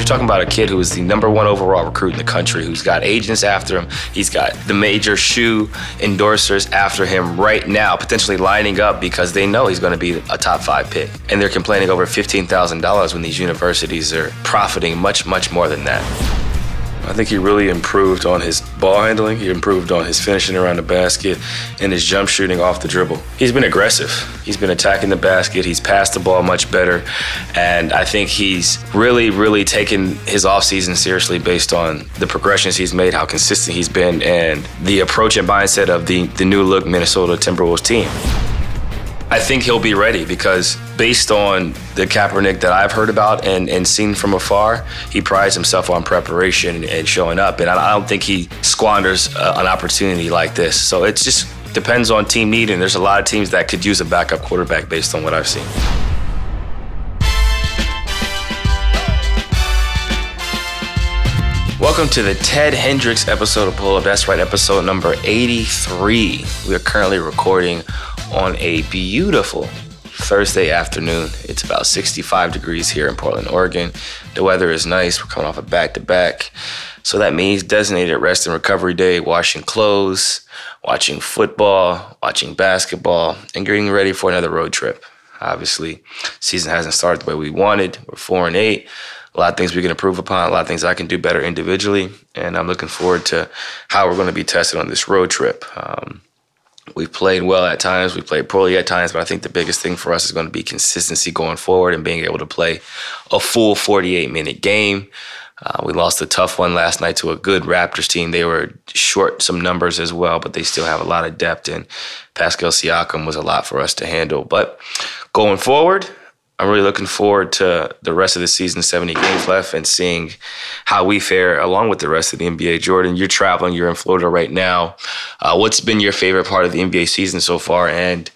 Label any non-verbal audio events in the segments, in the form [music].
You're talking about a kid who is the number one overall recruit in the country, who's got agents after him. He's got the major shoe endorsers after him right now, potentially lining up because they know he's going to be a top five pick. And they're complaining over $15,000 when these universities are profiting much, much more than that. I think he really improved on his ball handling. He improved on his finishing around the basket and his jump shooting off the dribble. He's been aggressive. He's been attacking the basket. He's passed the ball much better. And I think he's really, really taken his offseason seriously based on the progressions he's made, how consistent he's been, and the approach and mindset of the, the new look Minnesota Timberwolves team. I think he'll be ready because based on the Kaepernick that I've heard about and, and seen from afar, he prides himself on preparation and showing up. And I, don't think he squanders uh, an opportunity like this. So it just depends on team need. And there's a lot of teams that could use a backup quarterback based on what I've seen. Welcome to the Ted Hendricks episode of Pull Up. That's right, episode number 83. We are currently recording on a beautiful Thursday afternoon. It's about 65 degrees here in Portland, Oregon. The weather is nice. We're coming off a back to back. So that means designated rest and recovery day, washing clothes, watching football, watching basketball, and getting ready for another road trip. Obviously, season hasn't started the way we wanted. We're four and eight. A lot of things we can improve upon, a lot of things I can do better individually, and I'm looking forward to how we're going to be tested on this road trip. Um, We've played well at times, we played poorly at times, but I think the biggest thing for us is going to be consistency going forward and being able to play a full 48 minute game. Uh, we lost a tough one last night to a good Raptors team. They were short some numbers as well, but they still have a lot of depth, and Pascal Siakam was a lot for us to handle. But going forward, I'm really looking forward to the rest of the season, 70 games left, and seeing how we fare along with the rest of the NBA. Jordan, you're traveling, you're in Florida right now. Uh, what's been your favorite part of the NBA season so far? And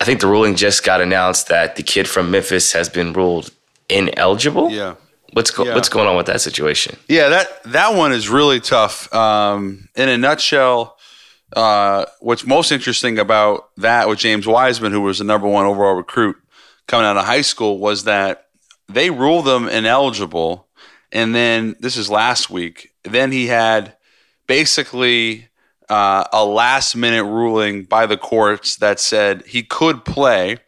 I think the ruling just got announced that the kid from Memphis has been ruled ineligible. Yeah. What's go- yeah. what's going on with that situation? Yeah, that that one is really tough. Um, in a nutshell, uh, what's most interesting about that with James Wiseman, who was the number one overall recruit, coming out of high school was that they ruled them ineligible. And then this is last week. Then he had basically uh, a last minute ruling by the courts that said he could play,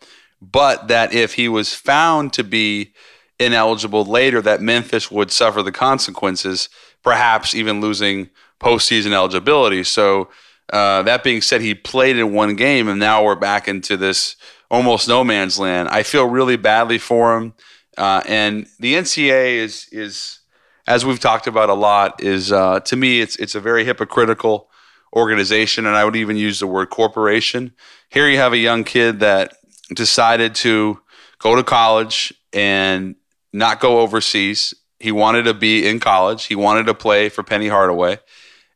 but that if he was found to be ineligible later, that Memphis would suffer the consequences, perhaps even losing postseason eligibility. So, uh, that being said, he played in one game, and now we're back into this almost no man's land. I feel really badly for him, uh, and the NCAA is is as we've talked about a lot is uh, to me it's it's a very hypocritical organization, and I would even use the word corporation. Here you have a young kid that decided to go to college and not go overseas. He wanted to be in college. He wanted to play for Penny Hardaway,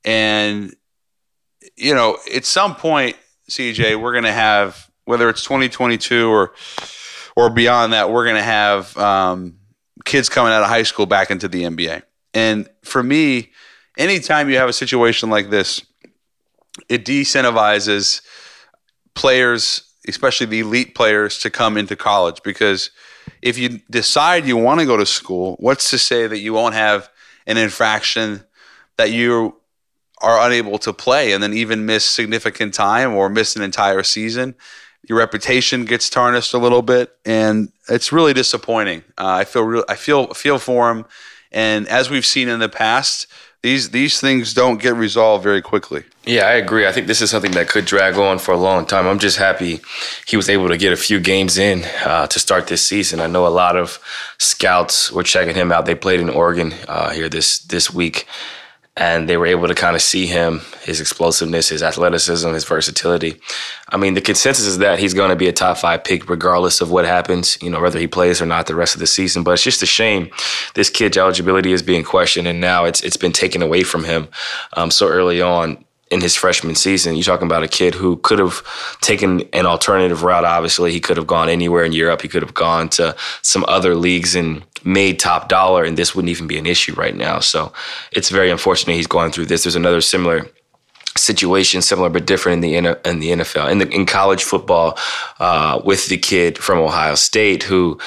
and you know, at some point, CJ, we're going to have whether it's 2022 or or beyond that, we're going to have um, kids coming out of high school back into the NBA. And for me, anytime you have a situation like this, it decentivizes players, especially the elite players, to come into college because if you decide you want to go to school, what's to say that you won't have an infraction that you are unable to play and then even miss significant time or miss an entire season? Your reputation gets tarnished a little bit, and it's really disappointing. Uh, I feel real, I feel feel for him, and as we've seen in the past, these these things don't get resolved very quickly. Yeah, I agree. I think this is something that could drag on for a long time. I'm just happy he was able to get a few games in uh, to start this season. I know a lot of scouts were checking him out. They played in Oregon uh, here this this week and they were able to kind of see him, his explosiveness, his athleticism, his versatility. I mean, the consensus is that he's going to be a top five pick regardless of what happens, you know, whether he plays or not the rest of the season. But it's just a shame this kid's eligibility is being questioned, and now it's it's been taken away from him um, so early on in his freshman season. You're talking about a kid who could have taken an alternative route. Obviously, he could have gone anywhere in Europe. He could have gone to some other leagues and made top dollar, and this wouldn't even be an issue right now. So it's very unfortunate he's going through this. There's another similar situation, similar but different in the in the NFL, in the in college football, uh, with the kid from Ohio State who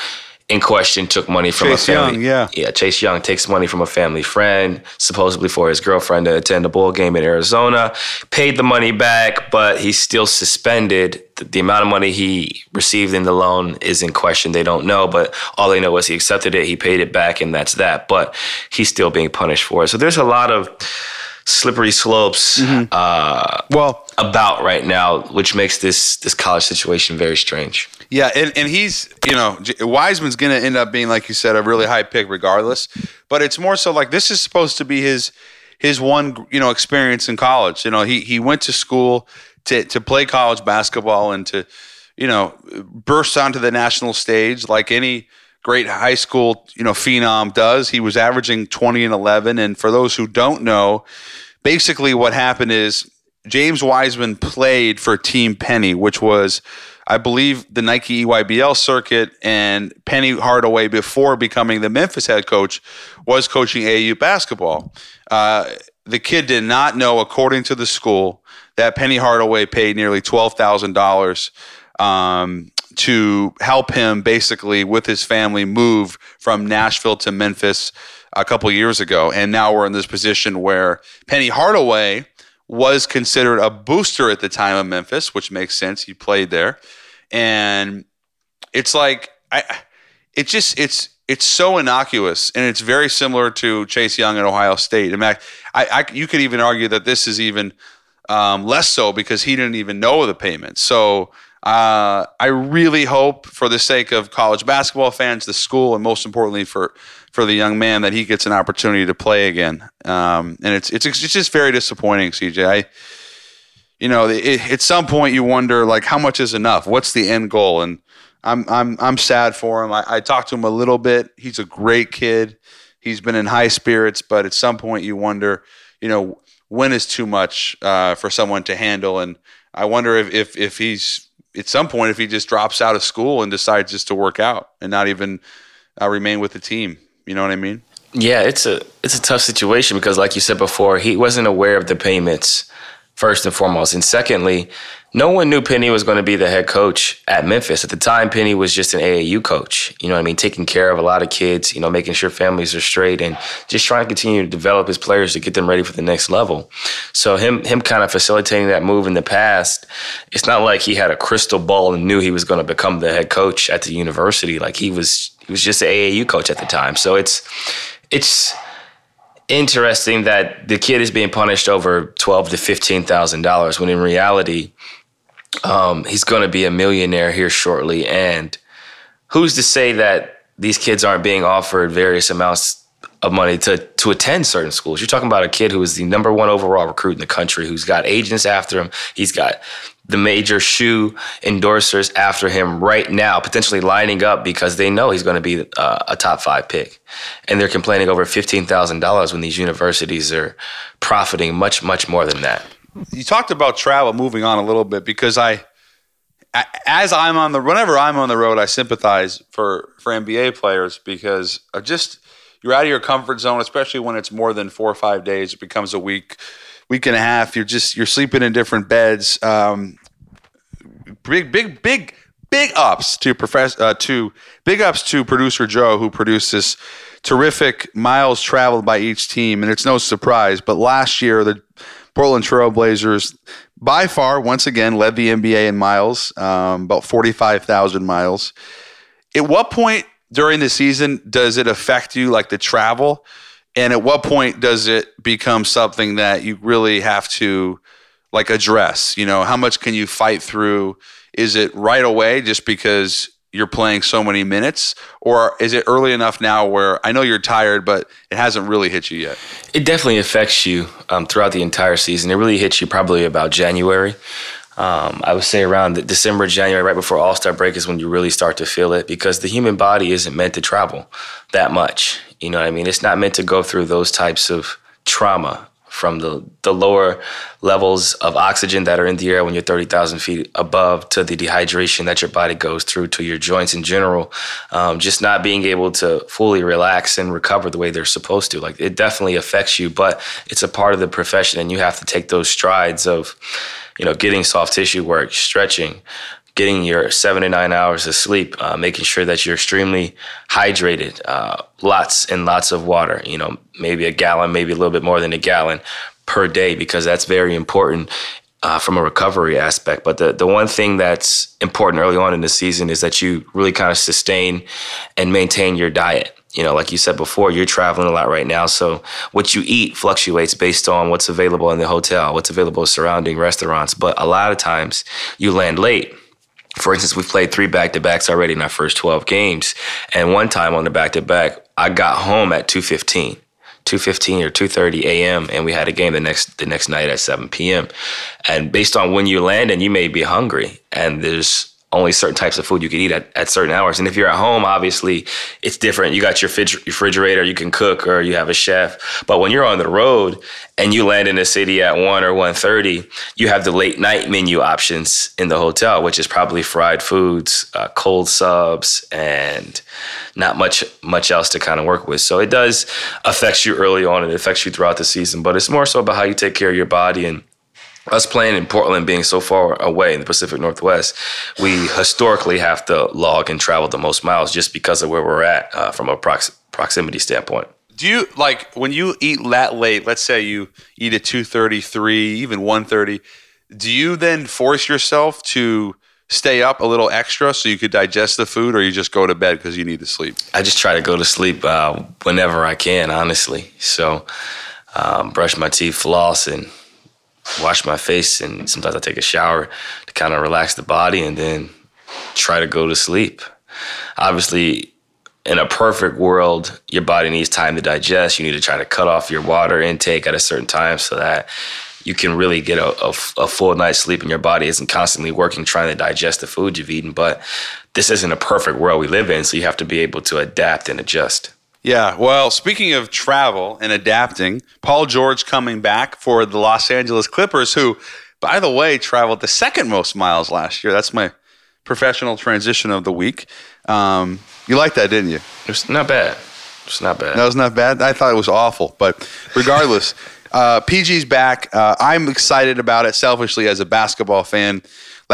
in question took money from Chase a family. Young, yeah. yeah. Chase Young takes money from a family friend, supposedly for his girlfriend to attend a bowl game in Arizona. Paid the money back, but he's still suspended. The, the amount of money he received in the loan is in question. They don't know, but all they know is he accepted it, he paid it back, and that's that. But he's still being punished for it. So there's a lot of slippery slopes uh, Well, about right now, which makes this this college situation very strange. Yeah, and, and he's you know Wiseman's going to end up being like you said a really high pick regardless, but it's more so like this is supposed to be his his one you know experience in college. You know he he went to school to to play college basketball and to you know burst onto the national stage like any great high school you know phenom does. He was averaging twenty and eleven, and for those who don't know, basically what happened is James Wiseman played for Team Penny, which was, I believe, the Nike EYBL circuit, and Penny Hardaway, before becoming the Memphis head coach, was coaching AAU basketball. Uh, the kid did not know, according to the school, that Penny Hardaway paid nearly twelve thousand um, to help him basically with his family move from Nashville to Memphis a couple years ago. And now we're in this position where Penny Hardaway was considered a booster at the time of Memphis, which makes sense. He played there. And it's like I it just it's it's so innocuous and it's very similar to Chase Young at Ohio State. In fact, I, I you could even argue that this is even um, less so because he didn't even know of the payment. So uh, I really hope, for the sake of college basketball fans, the school, and most importantly for for the young man, that he gets an opportunity to play again. Um, and it's it's it's just very disappointing, CJ. I, you know, it, at some point you wonder like how much is enough? What's the end goal? And I'm I'm I'm sad for him. I, I talked to him a little bit. He's a great kid. He's been in high spirits, but at some point you wonder, you know, when is too much uh, for someone to handle? And I wonder if if if he's at some point if he just drops out of school and decides just to work out and not even uh, remain with the team. You know what I mean? Yeah, it's a it's a tough situation because, like you said before, he wasn't aware of the payments first and foremost, and secondly, no one knew Penny was going to be the head coach at Memphis at the time. Penny was just an AAU coach. You know what I mean, taking care of a lot of kids. You know, making sure families are straight and just trying to continue to develop his players to get them ready for the next level. So him him kind of facilitating that move in the past. It's not like he had a crystal ball and knew he was going to become the head coach at the university. Like he was he was just an AAU coach at the time. So it's it's interesting that the kid is being punished over twelve to fifteen thousand dollars when in reality, um, he's going to be a millionaire here shortly. And who's to say that these kids aren't being offered various amounts of money to to attend certain schools? You're talking about a kid who is the number one overall recruit in the country, who's got agents after him. He's got the major shoe endorsers after him right now, potentially lining up because they know he's going to be uh, a top five pick, and they're complaining over fifteen thousand dollars when these universities are profiting much much more than that. You talked about travel. Moving on a little bit because I, as I'm on the whenever I'm on the road, I sympathize for for NBA players because just you're out of your comfort zone, especially when it's more than four or five days. It becomes a week, week and a half. You're just you're sleeping in different beds. Um, big, big, big, big ups to profess uh, to big ups to producer Joe who produced this terrific miles traveled by each team, and it's no surprise. But last year, the Portland Trailblazers by far once again led the NBA in miles, um, about forty five thousand miles. At what point during the season does it affect you, like the travel? And at what point does it become something that you really have to like address? You know, how much can you fight through? Is it right away just because you're playing so many minutes? Or is it early enough now where I know you're tired, but it hasn't really hit you yet? It definitely affects you um, throughout the entire season. It really hits you probably about January. Um, I would say around December, January, right before All Star break is when you really start to feel it because the human body isn't meant to travel that much. You know what I mean? It's not meant to go through those types of trauma from the, the lower levels of oxygen that are in the air when you're 30,000 feet above to the dehydration that your body goes through to your joints in general. Um, just not being able to fully relax and recover the way they're supposed to. Like it definitely affects you, but it's a part of the profession and you have to take those strides of, you know, getting soft tissue work, stretching, getting your seven to nine hours of sleep, uh, making sure that you're extremely hydrated, uh, lots and lots of water, you know, maybe a gallon, maybe a little bit more than a gallon per day, because that's very important uh, from a recovery aspect. But the, the one thing that's important early on in the season is that you really kind of sustain and maintain your diet you know, like you said before, you're traveling a lot right now. So what you eat fluctuates based on what's available in the hotel, what's available surrounding restaurants. But a lot of times you land late for instance, we've played three back to backs already in our first 12 games. And one time on the back to back, I got home at 215. 2:15 or 2:30 a.m. and we had a game the next the next night at 7 p.m. And based on when you land and you may be hungry and there's only certain types of food you can eat at, at certain hours. And if you're at home, obviously it's different. You got your refrigerator, you can cook, or you have a chef. But when you're on the road and you land in a city at one or 1.30, you have the late night menu options in the hotel, which is probably fried foods, uh, cold subs, and not much much else to kind of work with. So it does affect you early on it affects you throughout the season. But it's more so about how you take care of your body and us playing in Portland being so far away in the Pacific Northwest, we historically have to log and travel the most miles just because of where we're at uh, from a prox- proximity standpoint. Do you like when you eat that late? Let's say you eat at two thirty, three, even one thirty. Do you then force yourself to stay up a little extra so you could digest the food, or you just go to bed because you need to sleep? I just try to go to sleep uh, whenever I can, honestly. So, um, brush my teeth, floss, and wash my face, and sometimes I take a shower to kind of relax the body, and then try to go to sleep. Obviously, in a perfect world, your body needs time to digest. You need to try to cut off your water intake at a certain time so that you can really get a, a, a, full night's sleep and your body isn't constantly working trying to digest the food you've eaten. But this isn't a perfect world we live in, so you have to be able to adapt and adjust. Yeah, well, speaking of travel and adapting, Paul George coming back for the Los Angeles Clippers, who, by the way, traveled the second most miles last year. That's my professional transition of the week. Um, you liked that, didn't you? It's not bad. It's not bad. That was not bad. I thought it was awful, but regardless, [laughs] uh, PG's back. Uh, I'm excited about it selfishly as a basketball fan.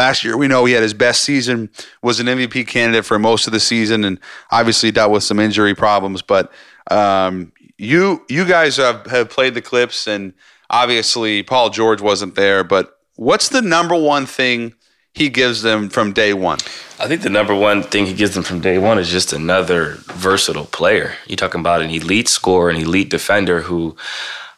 Last year, we know he had his best season, was an MVP candidate for most of the season, and obviously dealt with some injury problems. But um, you you guys have, have played the Clips, and obviously Paul George wasn't there. But what's the number one thing he gives them from day one? I think the number one thing he gives them from day one is just another versatile player. You're talking about an elite scorer, an elite defender who,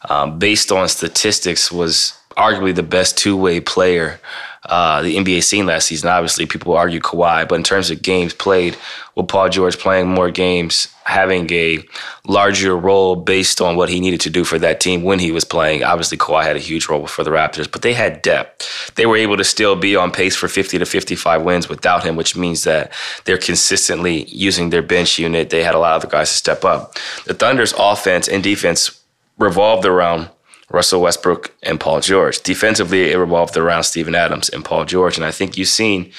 um, based on statistics, was arguably the best two way player uh, the NBA scene last season. Obviously, people argue Kawhi, but in terms of games played, with Paul George playing more games, having a larger role based on what he needed to do for that team when he was playing. Obviously, Kawhi had a huge role for the Raptors, but they had depth. They were able to still be on pace for 50 to 55 wins without him, which means that they're consistently using their bench unit. They had a lot of the guys to step up. The Thunder's offense and defense revolved around Russell Westbrook and Paul George. Defensively, it revolved around Steven Adams and Paul George. And I think you've seen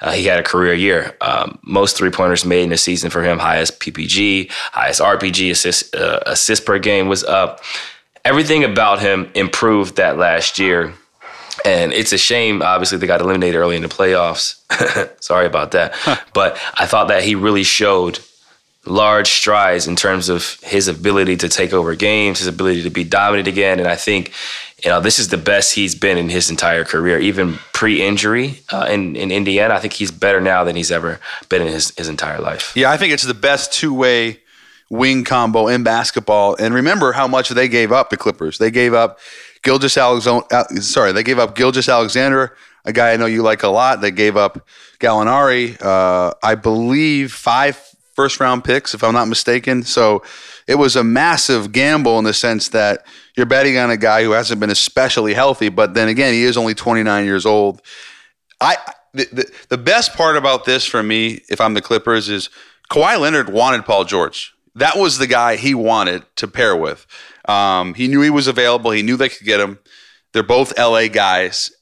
uh, he had a career year. Um, most three pointers made in a season for him, highest PPG, highest RPG assist, uh, assist per game was up. Everything about him improved that last year. And it's a shame, obviously, they got eliminated early in the playoffs. [laughs] Sorry about that. But I thought that he really showed large strides in terms of his ability to take over games, his ability to be dominant again. And I think, you know, this is the best he's been in his entire career, even pre-injury uh, in, in Indiana. I think he's better now than he's ever been in his, his entire life. Yeah, I think it's the best two-way wing combo in basketball. And remember how much they gave up, the Clippers. They gave up Gilgeous-Alexander, uh, sorry, they gave up Gilgeous-Alexander, a guy I know you like a lot. They gave up Gallinari, uh, I believe five first round picks, if I'm not mistaken. So it was a massive gamble in the sense that you're betting on a guy who hasn't been especially healthy, but then again, he is only 29 years old. I the, the, the best part about this for me, if I'm the Clippers, is Kawhi Leonard wanted Paul George. That was the guy he wanted to pair with. Um, he knew he was available. He knew they could get him. They're both LA guys.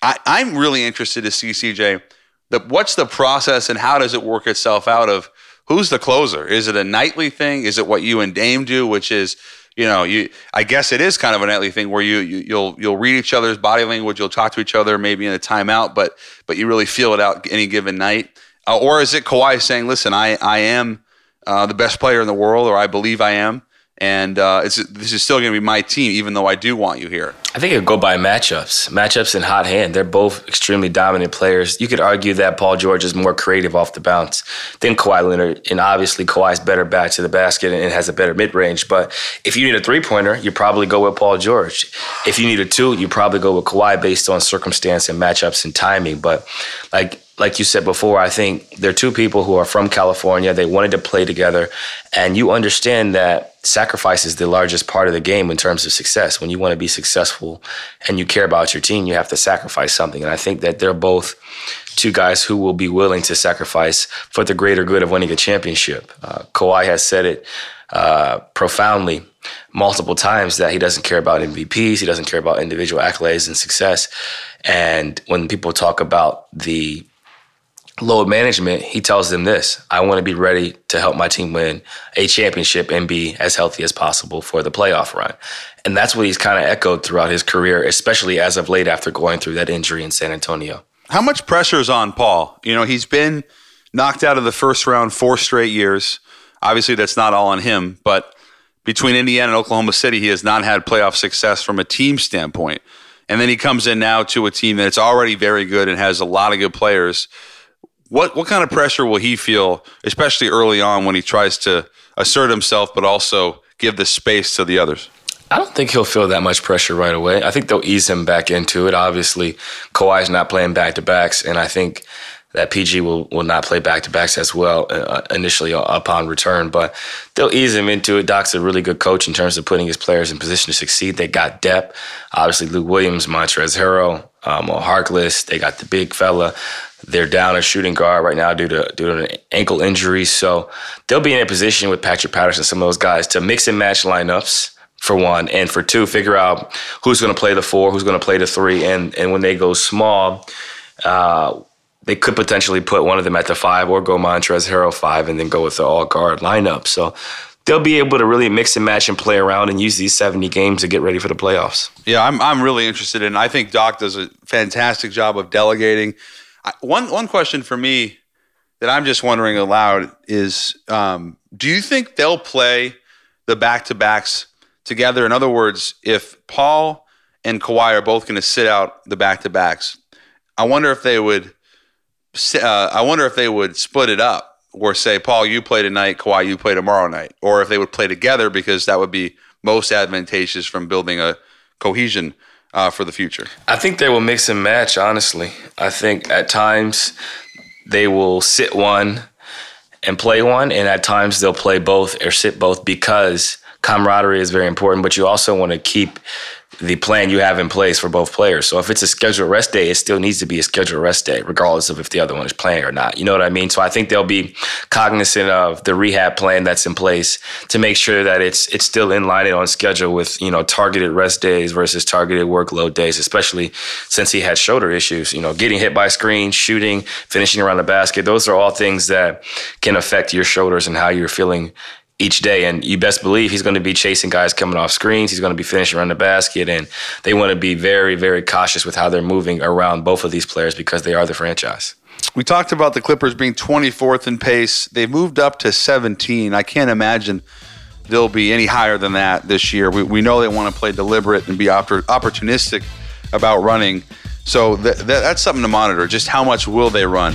I, I'm really interested to see CJ. The, what's the process and how does it work itself out of who's the closer? Is it a nightly thing? Is it what you and Dame do, which is you know, you I guess it is kind of a nightly thing where you, you you'll you'll read each other's body language, you'll talk to each other maybe in a timeout, but but you really feel it out any given night. Uh, or is it Kawhi saying, "Listen, I I am uh, the best player in the world, or I believe I am, and uh, this is still going to be my team, even though I do want you here. I think it would go by matchups. Matchups in hot hand. They're both extremely dominant players. You could argue that Paul George is more creative off the bounce than Kawhi Leonard, and obviously Kawhi's better back to the basket and has a better mid range. But if you need a three pointer, you probably go with Paul George. If you need a two, you probably go with Kawhi based on circumstance and matchups and timing. But like like you said before, I think they're two people who are from California. They wanted to play together. And you understand that sacrifice is the largest part of the game in terms of success. When you want to be successful and you care about your team, you have to sacrifice something. And I think that they're both two guys who will be willing to sacrifice for the greater good of winning a championship. Uh, Kawhi has said it uh, profoundly multiple times that he doesn't care about MVPs, he doesn't care about individual accolades and success. And when people talk about the load management, he tells them this I want to be ready to help my team win a championship and be as healthy as possible for the playoff run. And that's what he's kind of echoed throughout his career, especially as of late after going through that injury in San Antonio. How much pressure is on Paul? You know, he's been knocked out of the first round four straight years. Obviously, that's not all on him, but between Indiana and Oklahoma City, he has not had playoff success from a team standpoint. And then he comes in now to a team that's already very good and has a lot of good players. What what kind of pressure will he feel, especially early on when he tries to assert himself, but also give the space to the others? I don't think he'll feel that much pressure right away. I think they'll ease him back into it. Obviously, Kawhi's not playing back to backs, and I think that PG will, will not play back to backs as well uh, initially upon return, but they'll ease him into it. Doc's a really good coach in terms of putting his players in position to succeed. They got depth. Obviously, Lou Williams, Montrezl Harrell, um, Harkless. They got the big fella. They're down a shooting guard right now due to due to an ankle injury. So they'll be in a position with Patrick Patterson, some of those guys, to mix and match lineups for one, and for two, figure out who's going to play the four, who's going to play the three, and and when they go small. Uh, they could potentially put one of them at the five or go Montrezl Harrell five and then go with the all guard lineup. So they'll be able to really mix and match and play around and use these 70 games to get ready for the playoffs. Yeah, I'm, I'm really interested in I think Doc does a fantastic job of delegating. I, one, one question for me that I'm just wondering aloud is um, do you think they'll play the back to backs together? In other words, if Paul and Kawhi are both going to sit out the back to backs, I wonder if they would uh, I wonder if they would split it up or say, Paul, you play tonight, Kawhi, you play tomorrow night, or if they would play together because that would be most advantageous from building a cohesion uh, for the future. I think they will mix and match. Honestly, I think at times they will sit one and play one, and at times they'll play both or sit both because camaraderie is very important. But you also want to keep the plan you have in place for both players. So if it's a scheduled rest day, it still needs to be a scheduled rest day, regardless of if the other one is playing or not. You know what I mean? So I think they'll be cognizant of the rehab plan that's in place to make sure that it's it's still in line and on schedule with you know targeted rest days versus targeted workload days, especially since he had shoulder issues. You know, getting hit by screens, shooting, finishing around the basket. Those are all things that can affect your shoulders and how you're feeling each day. And you best believe he's going to be chasing guys coming off screens. He's going to be finishing around the basket. And they want to be very, very cautious with how they're moving around both of these players because they are the franchise. We talked about the Clippers being 24th in pace. They've moved up to 17. I can't imagine they'll be any higher than that this year. We, we know they want to play deliberate and be opportunistic about running. So th- th- that's something to monitor. Just how much will they run?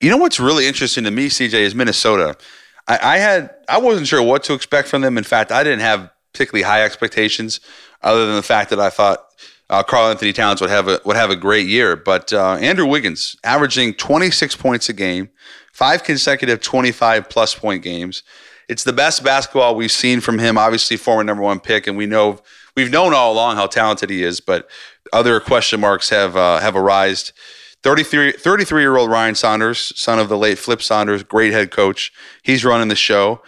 You know what's really interesting to me, CJ, is Minnesota. I, I, had I wasn't sure what to expect from them. In fact, I didn't have particularly high expectations, other than the fact that I thought uh, Karl-Anthony Towns would have a would have a great year. But uh, Andrew Wiggins averaging 26 points a game, five consecutive 25 plus point games. It's the best basketball we've seen from him. Obviously, former number one pick, and we know we've known all along how talented he is. But other question marks have uh, have arisen 33, 33 year old Ryan Saunders, son of the late Flip Saunders, great head coach. He's running the show.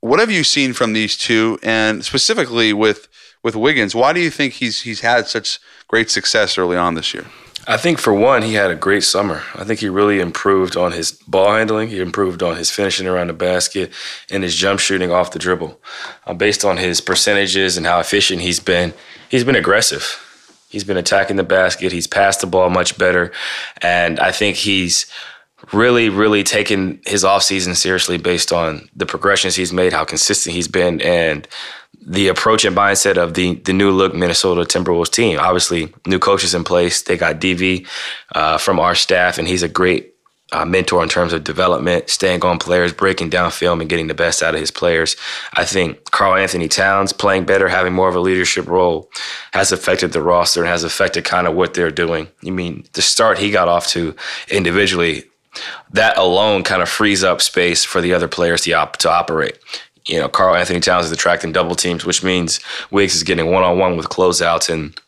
What have you seen from these two, and specifically with with Wiggins? Why do you think he's he's had such great success early on this year? I think for one, he had a great summer. I think he really improved on his ball handling. He improved on his finishing around the basket and his jump shooting off the dribble. Uh, based on his percentages and how efficient he's been, he's been aggressive. He's been attacking the basket. He's passed the ball much better. And I think he's really, really taken his offseason seriously based on the progressions he's made, how consistent he's been, and the approach and mindset of the the new look Minnesota Timberwolves team. Obviously, new coaches in place. They got DV uh, from our staff, and he's a great uh, mentor in terms of development, staying on players, breaking down film, and getting the best out of his players. I think Karl-Anthony Towns playing better, having more of a leadership role, has affected the roster and has affected kind of what they're doing. You mean the start he got off to individually, that alone kind of frees up space for the other players to, op- to operate. You know, Karl-Anthony Towns is attracting double teams, which means Wiggs is getting one on one with closeouts and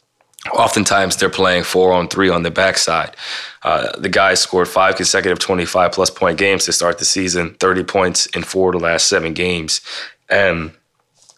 Oftentimes they're playing four on three on the backside. Uh, the guys scored five consecutive 25 plus point games to start the season, 30 points in four of the last seven games. And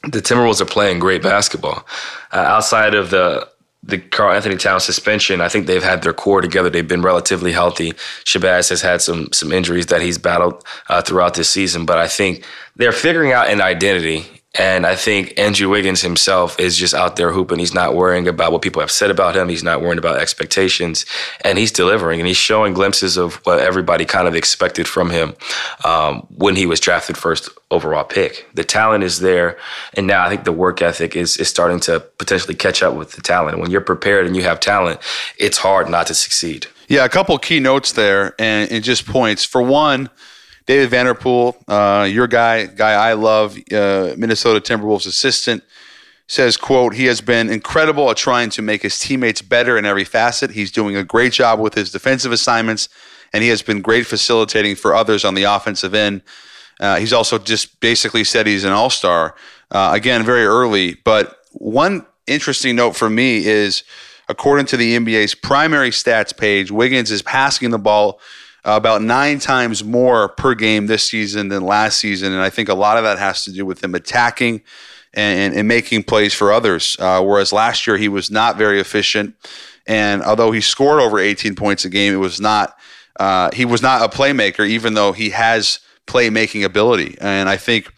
the Timberwolves are playing great basketball. Uh, outside of the the Karl-Anthony Towns suspension, I think they've had their core together. They've been relatively healthy. Shabazz has had some some injuries that he's battled uh, throughout this season, but I think they're figuring out an identity and I think Andrew Wiggins himself is just out there hooping. He's not worrying about what people have said about him. He's not worrying about expectations, and he's delivering. And he's showing glimpses of what everybody kind of expected from him um, when he was drafted first overall pick. The talent is there, and now I think the work ethic is is starting to potentially catch up with the talent. When you're prepared and you have talent, it's hard not to succeed. Yeah, a couple key notes there, and, and just points. For one David Vanterpool, uh, your guy, guy I love, uh, Minnesota Timberwolves assistant, says, quote, he has been incredible at trying to make his teammates better in every facet. He's doing a great job with his defensive assignments, and he has been great facilitating for others on the offensive end. Uh, he's also just basically said he's an all-star. Uh, again, very early, but one interesting note for me is, according to the NBA's primary stats page, Wiggins is passing the ball – about nine times more per game this season than last season. And I think a lot of that has to do with him attacking and, and, and making plays for others. Uh, whereas last year he was not very efficient. And although he scored over 18 points a game, it was not uh, he was not a playmaker, even though he has playmaking ability. And I think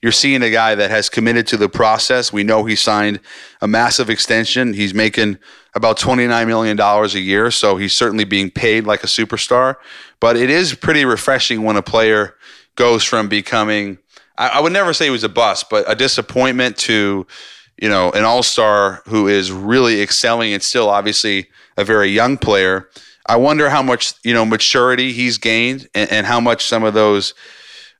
you're seeing a guy that has committed to the process. We know he signed a massive extension. He's making about $29 million a year, so he's certainly being paid like a superstar. But it is pretty refreshing when a player goes from becoming, I, I would never say he was a bust, but a disappointment to, you know, an all star who is really excelling and still obviously a very young player. I wonder how much, you know, maturity he's gained and, and how much some of those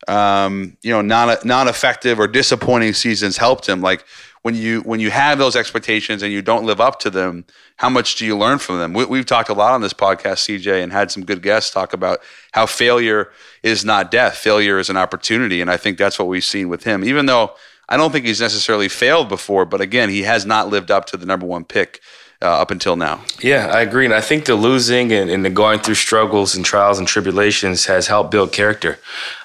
um, you know, non non effective or disappointing seasons helped him. Like when you when you have those expectations and you don't live up to them, how much do you learn from them? We, have talked a lot on this podcast, CJ, and had some good guests talk about how failure is not death. Failure is an opportunity, and I think that's what we've seen with him. Even though I don't think he's necessarily failed before, but again, he has not lived up to the number one pick uh, up until now. Yeah, I agree. And I think the losing and, and, the going through struggles and trials and tribulations has helped build character.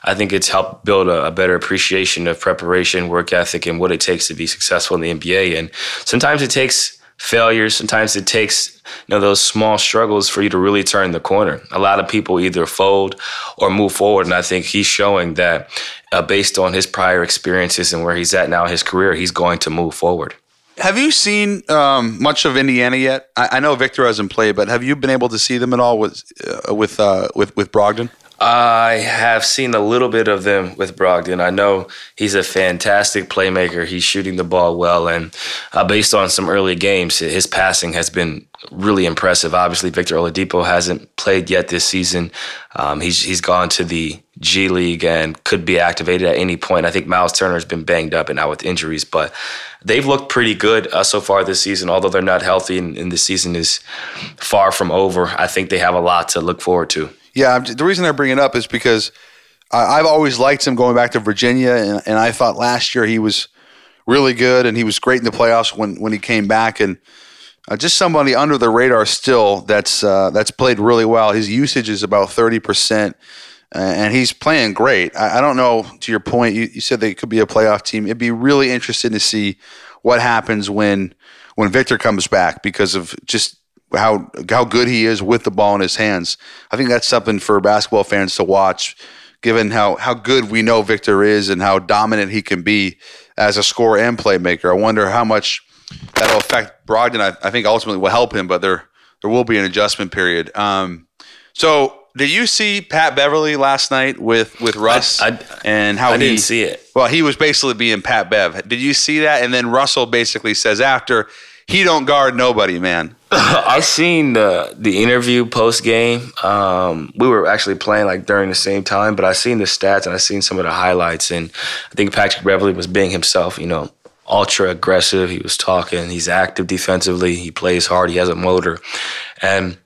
I think it's helped build a, a, better appreciation of preparation, work ethic, and what it takes to be successful in the NBA. And sometimes it takes failures, sometimes it takes you know those small struggles for you to really turn the corner. A lot of people either fold or move forward, and I think he's showing that uh, based on his prior experiences and where he's at now in his career, he's going to move forward. Have you seen um, much of Indiana yet? I, I, know Victor hasn't played, but have you been able to see them at all with uh, with uh, with with Brogdon? I have seen a little bit of them with Brogdon. I know he's a fantastic playmaker. He's shooting the ball well, and uh, based on some early games, his passing has been really impressive. Obviously, Victor Oladipo hasn't played yet this season. Um, he's he's gone to the G League and could be activated at any point. I think Miles Turner has been banged up and out with injuries, but they've looked pretty good uh, so far this season. Although they're not healthy and, and the season is far from over, I think they have a lot to look forward to. Yeah, the reason I bring it up is because I've always liked him going back to Virginia, and, and I thought last year he was really good and he was great in the playoffs when when he came back and. Uh, just somebody under the radar still that's uh, that's played really well. His usage is about thirty percent, and he's playing great. I, I, don't know. To your point, you, you said they could be a playoff team. It'd be really interesting to see what happens when when Victor comes back because of just how how good he is with the ball in his hands. I think that's something for basketball fans to watch, given how how good we know Victor is and how dominant he can be as a scorer and playmaker. I wonder how much that'll affect Brogdon. I, I think ultimately will help him, but there there will be an adjustment period. Um, so did you see Pat Beverley last night with with Russ I, I, and how I he, didn't see it? Well, he was basically being Pat Bev. Did you see that? And then Russell basically says after he don't guard nobody, man. [coughs] I seen the the interview post game. Um, we were actually playing like during the same time, but I seen the stats and I seen some of the highlights, and I think Patrick Beverley was being himself. You know, ultra aggressive. He was talking. He's active defensively. He plays hard. He has a motor, and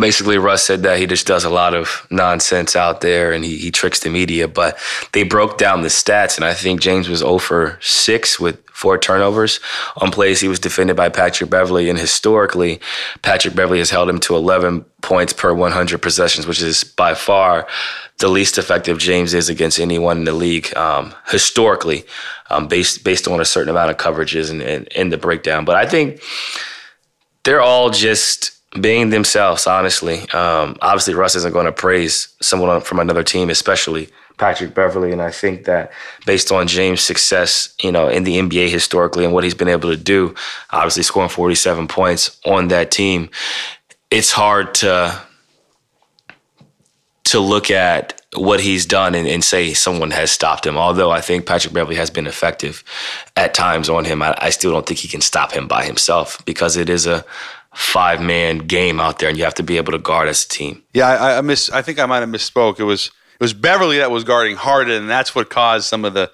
basically Russ said that he just does a lot of nonsense out there and he, he tricks the media. But they broke down the stats, and I think James was 0 for 6 with four turnovers on plays he was defended by Patrick Beverley And historically, Patrick Beverley has held him to 11 points per 100 possessions, which is by far the least effective James is against anyone in the league um, historically, um, based based on a certain amount of coverages and in the breakdown. But I think they're all just being themselves, honestly. Um, obviously, Russ isn't going to praise someone from another team, especially Patrick Beverley. And I think that based on James' success, you know, in the NBA historically and what he's been able to do, obviously scoring 47 points on that team, it's hard to to look at what he's done and, and, say someone has stopped him. Although I think Patrick Beverley has been effective at times on him, I, I still don't think he can stop him by himself because it is a five man game out there, and you have to be able to guard as a team. Yeah, I, I miss. I think I might have misspoke. It was it was Beverley that was guarding Harden, and that's what caused some of the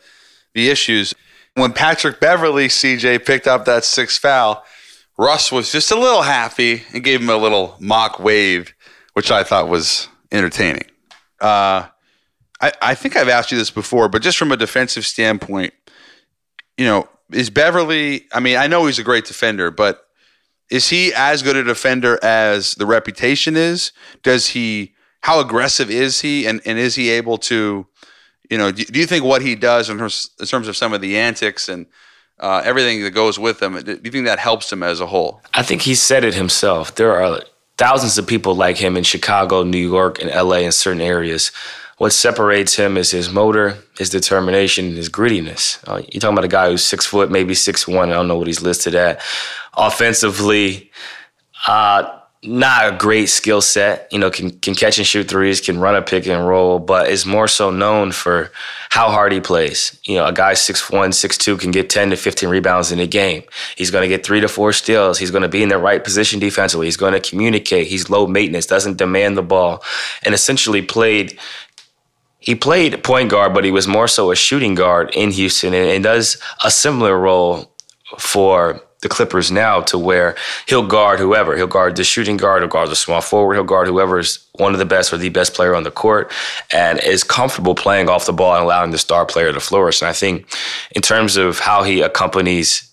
the issues. When Patrick Beverley CJ picked up that sixth foul, Russ was just a little happy and gave him a little mock wave, which I thought was entertaining. Uh, I, I think I've asked you this before, but just from a defensive standpoint, you know, is Beverley, I mean, I know he's a great defender, but is he as good a defender as the reputation is? Does he? How aggressive is he? And and is he able to? You know, do, do you think what he does in terms, in terms of some of the antics and uh, everything that goes with him, do you think that helps him as a whole? I think he said it himself. There are thousands of people like him in Chicago, New York, and LA in certain areas. What separates him is his motor, his determination, his grittiness. Uh, you're talking about a guy who's six foot, maybe six one. I don't know what he's listed at offensively, uh, not a great skill set. You know, can can catch and shoot threes, can run a pick and roll, but is more so known for how hard he plays. You know, a guy six one, six two can get ten to fifteen rebounds in a game. He's going to get three to four steals. He's going to be in the right position defensively. He's going to communicate. He's low maintenance, doesn't demand the ball, and essentially played. He played point guard, but he was more so a shooting guard in Houston, and, and does a similar role for the Clippers now to where he'll guard whoever. He'll guard the shooting guard, he'll guard the small forward, he'll guard whoever is one of the best or the best player on the court and is comfortable playing off the ball and allowing the star player to flourish. And I think in terms of how he accompanies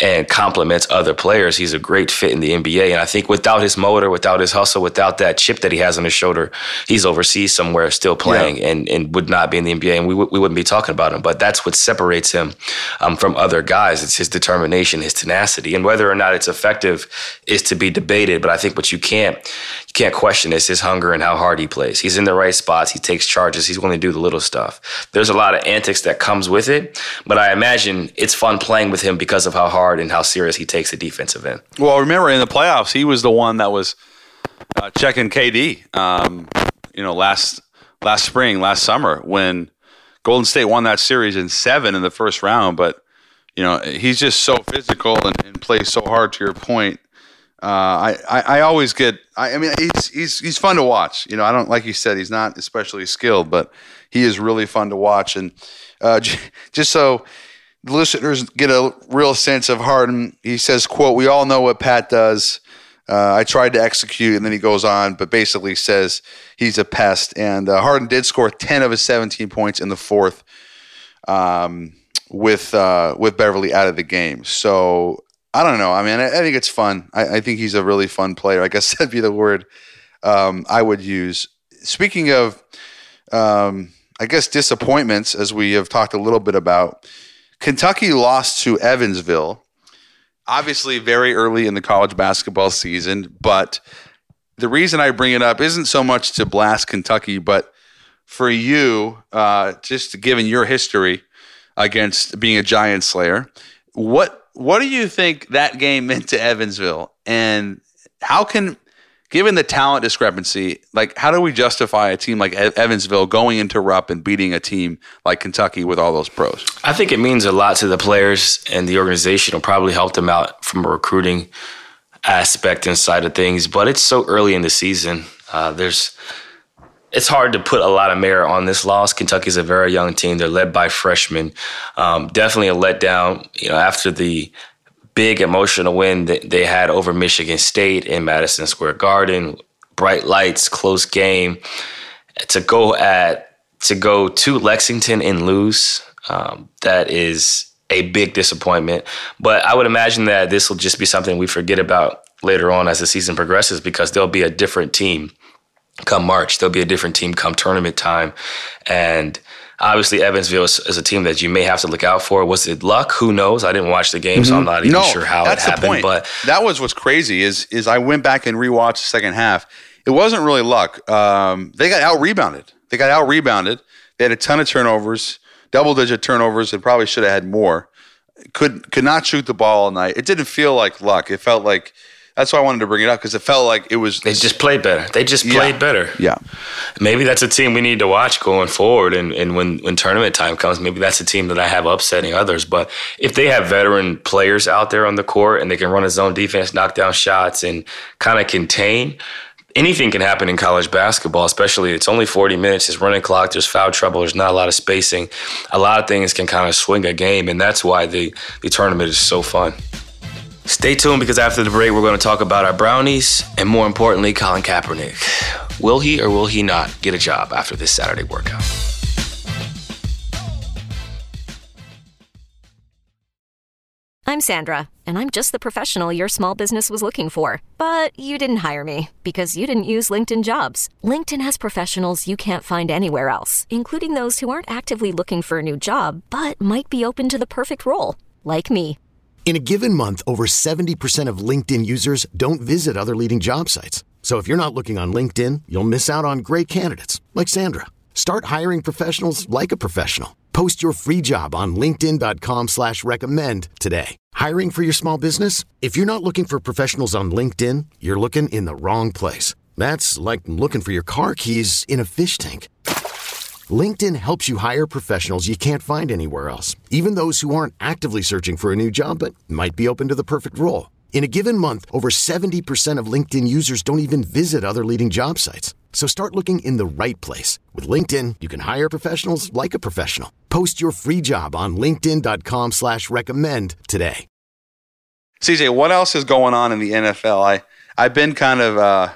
and complements other players, he's a great fit in the NBA. And I think without his motor, without his hustle, without that chip that he has on his shoulder, he's overseas somewhere still playing yeah. and, and would not be in the NBA. And we, we wouldn't be talking about him. But that's what separates him um, from other guys. It's his determination, his tenacity. And whether or not it's effective is to be debated. But I think what you can't, you can't question is his hunger and how hard he plays. He's in the right spots. He takes charges. He's willing to do the little stuff. There's a lot of antics that comes with it. But I imagine it's fun playing with him because of how hard and how serious he takes the defensive end. Well, remember in the playoffs, he was the one that was uh, checking KD. Um, you know, last last spring, last summer, when Golden State won that series in seven in the first round. But you know, he's just so physical and, and plays so hard. To your point, uh, I, I, I always get. I, I mean, he's he's he's fun to watch. You know, I don't like you said he's not especially skilled, but he is really fun to watch. And uh, [laughs] just so the listeners get a real sense of Harden. He says, "quote We all know what Pat does. Uh, I tried to execute, and then he goes on, but basically says he's a pest." And uh, Harden did score ten of his seventeen points in the fourth, um, with uh, with Beverley out of the game. So I don't know. I mean, I, I think it's fun. I, I, think he's a really fun player. I guess [laughs] that'd be the word um, I would use. Speaking of, um, I guess disappointments, as we have talked a little bit about. Kentucky lost to Evansville, obviously very early in the college basketball season. But the reason I bring it up isn't so much to blast Kentucky, but for you, uh, just given your history against being a Giant Slayer, what what do you think that game meant to Evansville, and how can given the talent discrepancy, like how do we justify a team like Evansville going into Rupp and beating a team like Kentucky with all those pros? I think it means a lot to the players and the organization. It'll probably help them out from a recruiting aspect inside of things. But it's so early in the season. Uh, there's it's hard to put a lot of merit on this loss. Kentucky's a very young team. They're led by freshmen. Um, definitely a letdown. You know, after the big emotional win that they had over Michigan State in Madison Square Garden. Bright lights, close game. To go at to go to Lexington and lose, um, that is a big disappointment. But I would imagine that this will just be something we forget about later on as the season progresses because there'll be a different team come March. There'll be a different team come tournament time, and Obviously, Evansville is, is, a team that you may have to look out for. Was it luck? Who knows? I didn't watch the game, mm-hmm. so I'm not even no, sure how it happened. But that was what's crazy is is I went back and rewatched the second half. It wasn't really luck. Um, they got out rebounded. They got out rebounded. They had a ton of turnovers, double digit turnovers, and probably should have had more. Could could not shoot the ball all night. It didn't feel like luck. It felt like that's why I wanted to bring it up because it felt like it was. They just played better. They just played yeah. better. Yeah. Maybe that's a team we need to watch going forward. And, and when, when tournament time comes, maybe that's a team that I have upsetting others. But if they have veteran players out there on the court and they can run a zone defense, knock down shots, and kind of contain, anything can happen in college basketball, especially it's only 40 minutes, it's running clock, there's foul trouble, there's not a lot of spacing. A lot of things can kind of swing a game, and that's why the, the tournament is so fun. Stay tuned because after the break, we're going to talk about our brownies and more importantly, Colin Kaepernick. Will he or will he not get a job after this Saturday workout? I'm Sandra, and I'm just the professional your small business was looking for. But you didn't hire me because you didn't use LinkedIn jobs. LinkedIn has professionals you can't find anywhere else, including those who aren't actively looking for a new job but might be open to the perfect role, like me. In a given month, over 70% of LinkedIn users don't visit other leading job sites. So if you're not looking on LinkedIn, you'll miss out on great candidates like Sandra. Start hiring professionals like a professional. Post your free job on LinkedIn.com slash recommend today. Hiring for your small business? If you're not looking for professionals on LinkedIn, you're looking in the wrong place. That's like looking for your car keys in a fish tank. LinkedIn helps you hire professionals you can't find anywhere else, even those who aren't actively searching for a new job but might be open to the perfect role. In a given month, over 70% of LinkedIn users don't even visit other leading job sites. So start looking in the right place. With LinkedIn, you can hire professionals like a professional. Post your free job on linkedin.com slash recommend today. CJ, what else is going on in the NFL? I, I've been kind of... Uh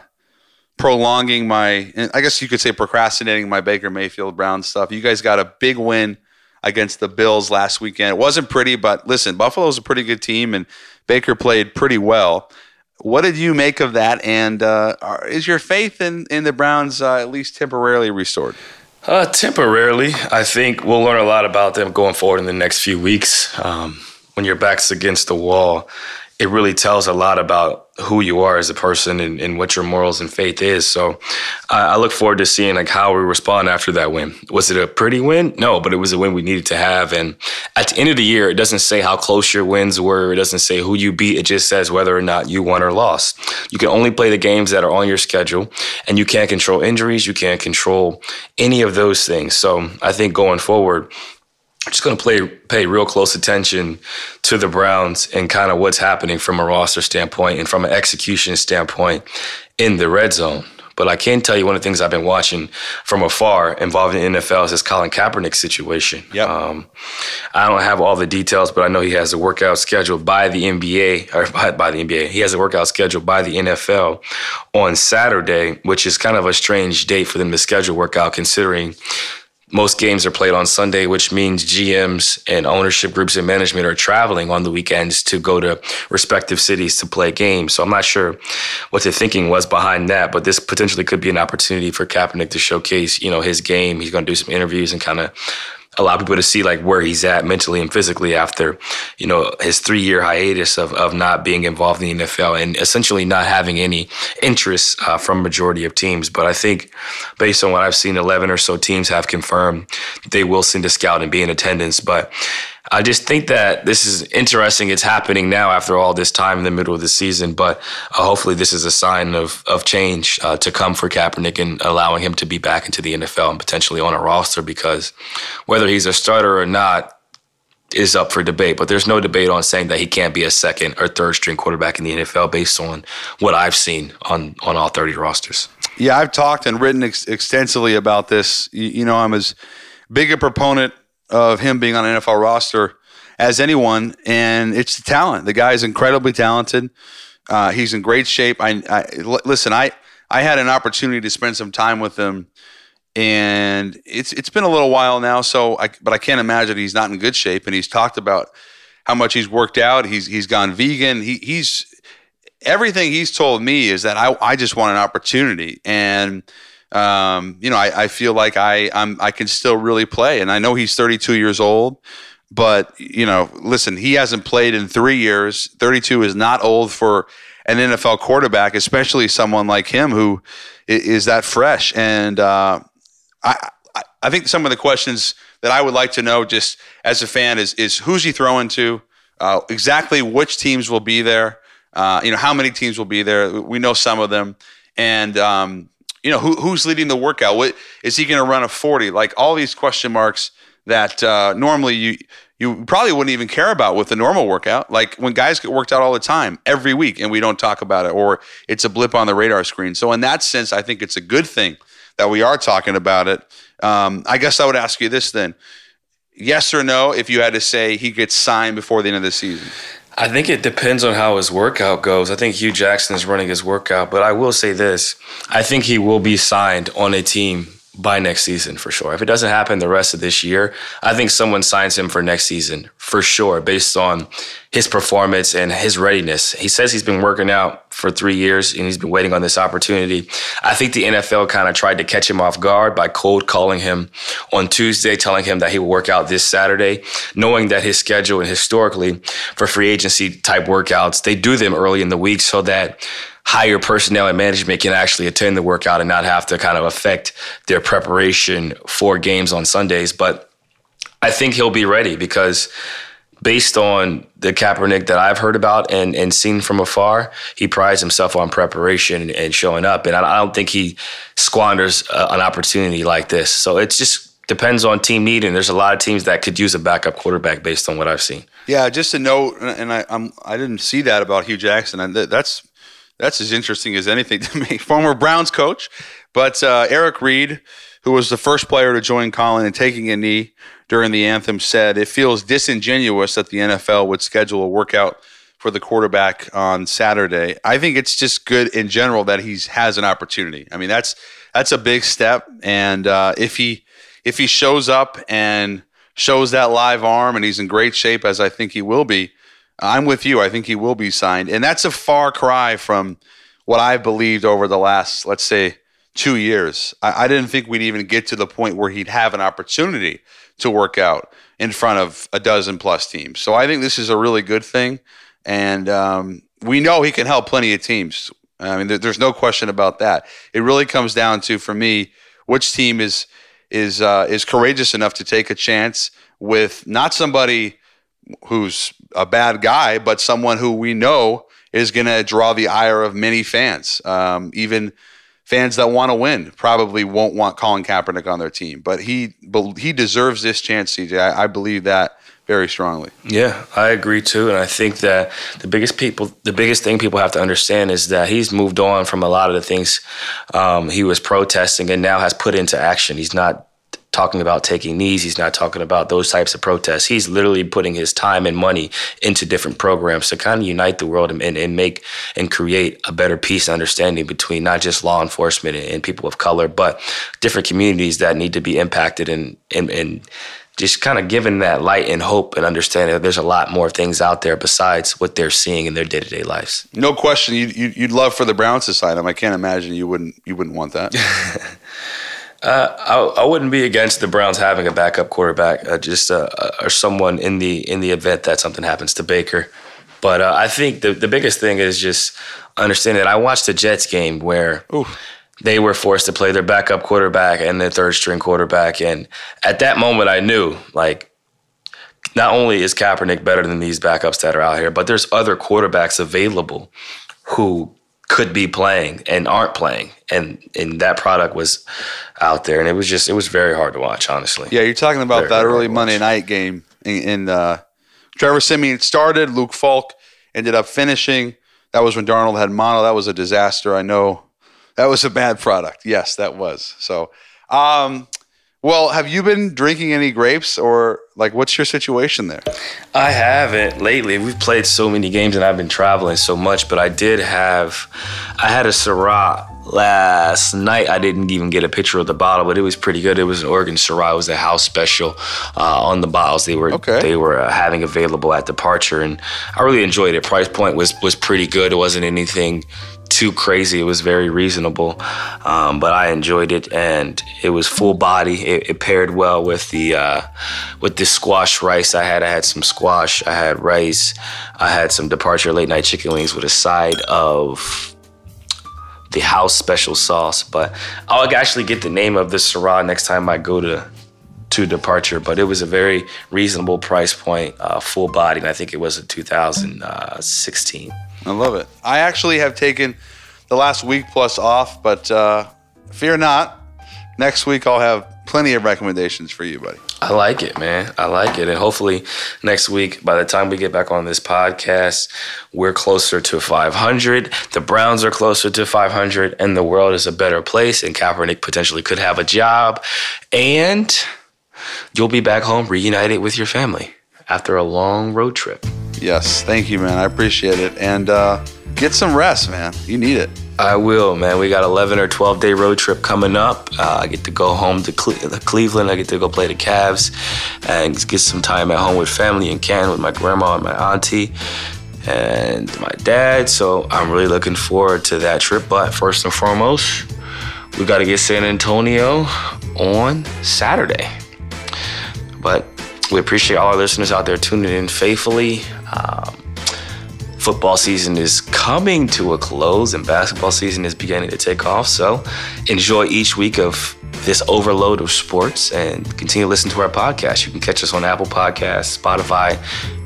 prolonging my, I guess you could say procrastinating my Baker Mayfield Brown stuff. You guys got a big win against the Bills last weekend. It wasn't pretty, but listen, Buffalo's a pretty good team, and Baker played pretty well. What did you make of that? And uh, is your faith in, in the Browns uh, at least temporarily restored? Uh, temporarily, I think we'll learn a lot about them going forward in the next few weeks. Um, when your back's against the wall, it really tells a lot about who you are as a person and, and what your morals and faith is. So I look forward to seeing like how we respond after that win. Was it a pretty win? No, but it was a win we needed to have. And at the end of the year, it doesn't say how close your wins were. It doesn't say who you beat. It just says whether or not you won or lost. You can only play the games that are on your schedule and you can't control injuries. You can't control any of those things. So I think going forward, just going to play pay real close attention to the Browns and kind of what's happening from a roster standpoint and from an execution standpoint in the red zone. But I can tell you one of the things I've been watching from afar involving the NFL is this Colin Kaepernick situation. Yep. Um, I don't have all the details, but I know he has a workout scheduled by the NBA or by, by the NBA. He has a workout scheduled by the NFL on Saturday, which is kind of a strange date for them to schedule workout considering most games are played on Sunday, which means GMs and ownership groups and management are traveling on the weekends to go to respective cities to play games. So I'm not sure what the thinking was behind that, but this potentially could be an opportunity for Kaepernick to showcase, you know, his game. He's going to do some interviews and kind of allow people to see like where he's at mentally and physically after, you know, his three year hiatus of, of not being involved in the NFL and essentially not having any interest uh, from majority of teams. But I think based on what I've seen, 11 or so teams have confirmed they will send a scout and be in attendance. But I just think that this is interesting. It's happening now after all this time in the middle of the season, but uh, hopefully this is a sign of of change uh, to come for Kaepernick and allowing him to be back into the NFL and potentially on a roster because whether he's a starter or not is up for debate. But there's no debate on saying that he can't be a second or third string quarterback in the NFL based on what I've seen on on all 30 rosters. Yeah, I've talked and written ex- extensively about this. You, you know, I'm as big a proponent of him being on an NFL roster as anyone, and it's the talent. The guy is incredibly talented. Uh, he's in great shape. I, listen. I I had an opportunity to spend some time with him, and it's it's been a little while now. So, I, but I can't imagine he's not in good shape. And he's talked about how much he's worked out. He's he's gone vegan. He he's everything he's told me is that I I just want an opportunity and um, you know, I, I feel like I I'm I can still really play, and I know he's 32 years old. But you know, listen, he hasn't played in three years. 32 is not old for an NFL quarterback, especially someone like him who is that fresh. And uh, I I think some of the questions that I would like to know, just as a fan, is is who's he throwing to? Uh, exactly which teams will be there? Uh, you know, how many teams will be there? We know some of them, and um, you know, who, who's leading the workout? What is he going to run a 40? Like all these question marks that uh, normally you you probably wouldn't even care about with a normal workout. Like when guys get worked out all the time, every week, and we don't talk about it, or it's a blip on the radar screen. So in that sense, I think it's a good thing that we are talking about it. Um, I guess I would ask you this then: yes or no? If you had to say he gets signed before the end of the season. I think it depends on how his workout goes. I think Hue Jackson is running his workout, but I will say this. I think he will be signed on a team by next season for sure. If it doesn't happen the rest of this year, I think someone signs him for next season for sure, based on his performance and his readiness. He says he's been working out for three years and he's been waiting on this opportunity. I think the NFL kind of tried to catch him off guard by cold calling him on Tuesday, telling him that he will work out this Saturday, knowing that his schedule and historically for free agency type workouts, they do them early in the week so that higher personnel and management can actually attend the workout and not have to kind of affect their preparation for games on Sundays. But I think he'll be ready because based on the Kaepernick that I've heard about and, and seen from afar, he prides himself on preparation and showing up. And I, don't think he squanders uh, an opportunity like this. So it just depends on team need. And there's a lot of teams that could use a backup quarterback based on what I've seen. Yeah, just a note, and I I'm, I did not see that about Hue Jackson, and that's that's as interesting as anything [laughs] to me. Former Browns coach, but uh, Eric Reid, who was the first player to join Colin in taking a knee during the anthem, said it feels disingenuous that the NFL would schedule a workout for the quarterback on Saturday. I think it's just good in general that he has an opportunity. I mean, that's that's a big step, and uh, if he if he shows up and shows that live arm, and he's in great shape as I think he will be. I'm with you. I think he will be signed, and that's a far cry from what I've believed over the last, let's say, two years. I, I didn't think we'd even get to the point where he'd have an opportunity to work out in front of a dozen plus teams. So I think this is a really good thing, and um, we know he can help plenty of teams. I mean, there, there's no question about that. It really comes down to, for me, which team is is uh, is courageous enough to take a chance with not somebody who's a bad guy, but someone who we know is going to draw the ire of many fans. Um, even fans that want to win probably won't want Colin Kaepernick on their team, but he he deserves this chance, CJ. I, I believe that very strongly. Yeah, I agree too, and I think that the biggest people, the biggest thing people have to understand is that he's moved on from a lot of the things um, he was protesting, and now has put into action. He's not talking about taking knees. He's not talking about those types of protests. He's literally putting his time and money into different programs to kind of unite the world and, and make and create a better peace and understanding between not just law enforcement and, and people of color, but different communities that need to be impacted and and, and just kind of giving that light and hope and understanding that there's a lot more things out there besides what they're seeing in their day to day lives. No question, you'd, you'd love for the Browns to sign him. I can't imagine you wouldn't you wouldn't want that. [laughs] Uh, I, I, wouldn't be against the Browns having a backup quarterback, uh, just uh, uh, or someone in the in the event that something happens to Baker. But uh, I think the the biggest thing is just understanding that I watched the Jets game where Ooh. they were forced to play their backup quarterback and their third string quarterback, and at that moment I knew like. Not only is Kaepernick better than these backups that are out here, but there's other quarterbacks available who could be playing and aren't playing. And and that product was out there. And it was just it was very hard to watch honestly. Yeah you're talking about very, that early monday night game. In, uh, trevor siemian started luke falk ended up finishing. That was when darnold had mono. That was a disaster i know. That was a bad product. Yes that was. So um, well, have you been drinking any grapes or like what's your situation there? I haven't lately. We've played so many games and I've been traveling so much, but I did have I had a Syrah last night. I didn't even get a picture of the bottle, but it was pretty good. It was an Oregon Syrah. It was a house special uh, on the bottles. They were okay. they were uh, having available at departure, and I really enjoyed it. Price point was was pretty good. It wasn't anything too crazy. It was very reasonable, um, but I enjoyed it, and it was full body. It, it paired well with the uh, with the squash rice I had. I had some squash. I had rice. I had some departure late night chicken wings with a side of the house special sauce. But I'll actually get the name of the Syrah next time I go to to departure. But it was a very reasonable price point, uh, full body, and I think it was a 2016. I love it. I actually have taken the last week plus off, but uh, fear not. Next week I'll have plenty of recommendations for you, buddy. I like it, man. I like it. And hopefully next week, by the time we get back on this podcast, we're closer to 500. The Browns are closer to 500, and the world is a better place. And Kaepernick potentially could have a job. And you'll be back home reunited with your family after a long road trip. Yes, thank you, man. I appreciate it. And uh, get some rest, man. You need it. I will, man. We got 11 or 12 day road trip coming up. Uh, I get to go home to Cle- Cleveland. I get to go play the Cavs and get some time at home with family in Canton with my grandma and my auntie and my dad. So I'm really looking forward to that trip. But first and foremost, we got to get San Antonio on Saturday. But we appreciate all our listeners out there tuning in faithfully. Um, football season is coming to a close and basketball season is beginning to take off. So enjoy each week of this overload of sports and continue to listen to our podcast. You can catch us on Apple Podcasts, Spotify,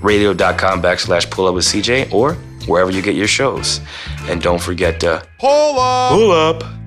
radio.com backslash pull up with CJ or wherever you get your shows. And don't forget to pull up. Pull up.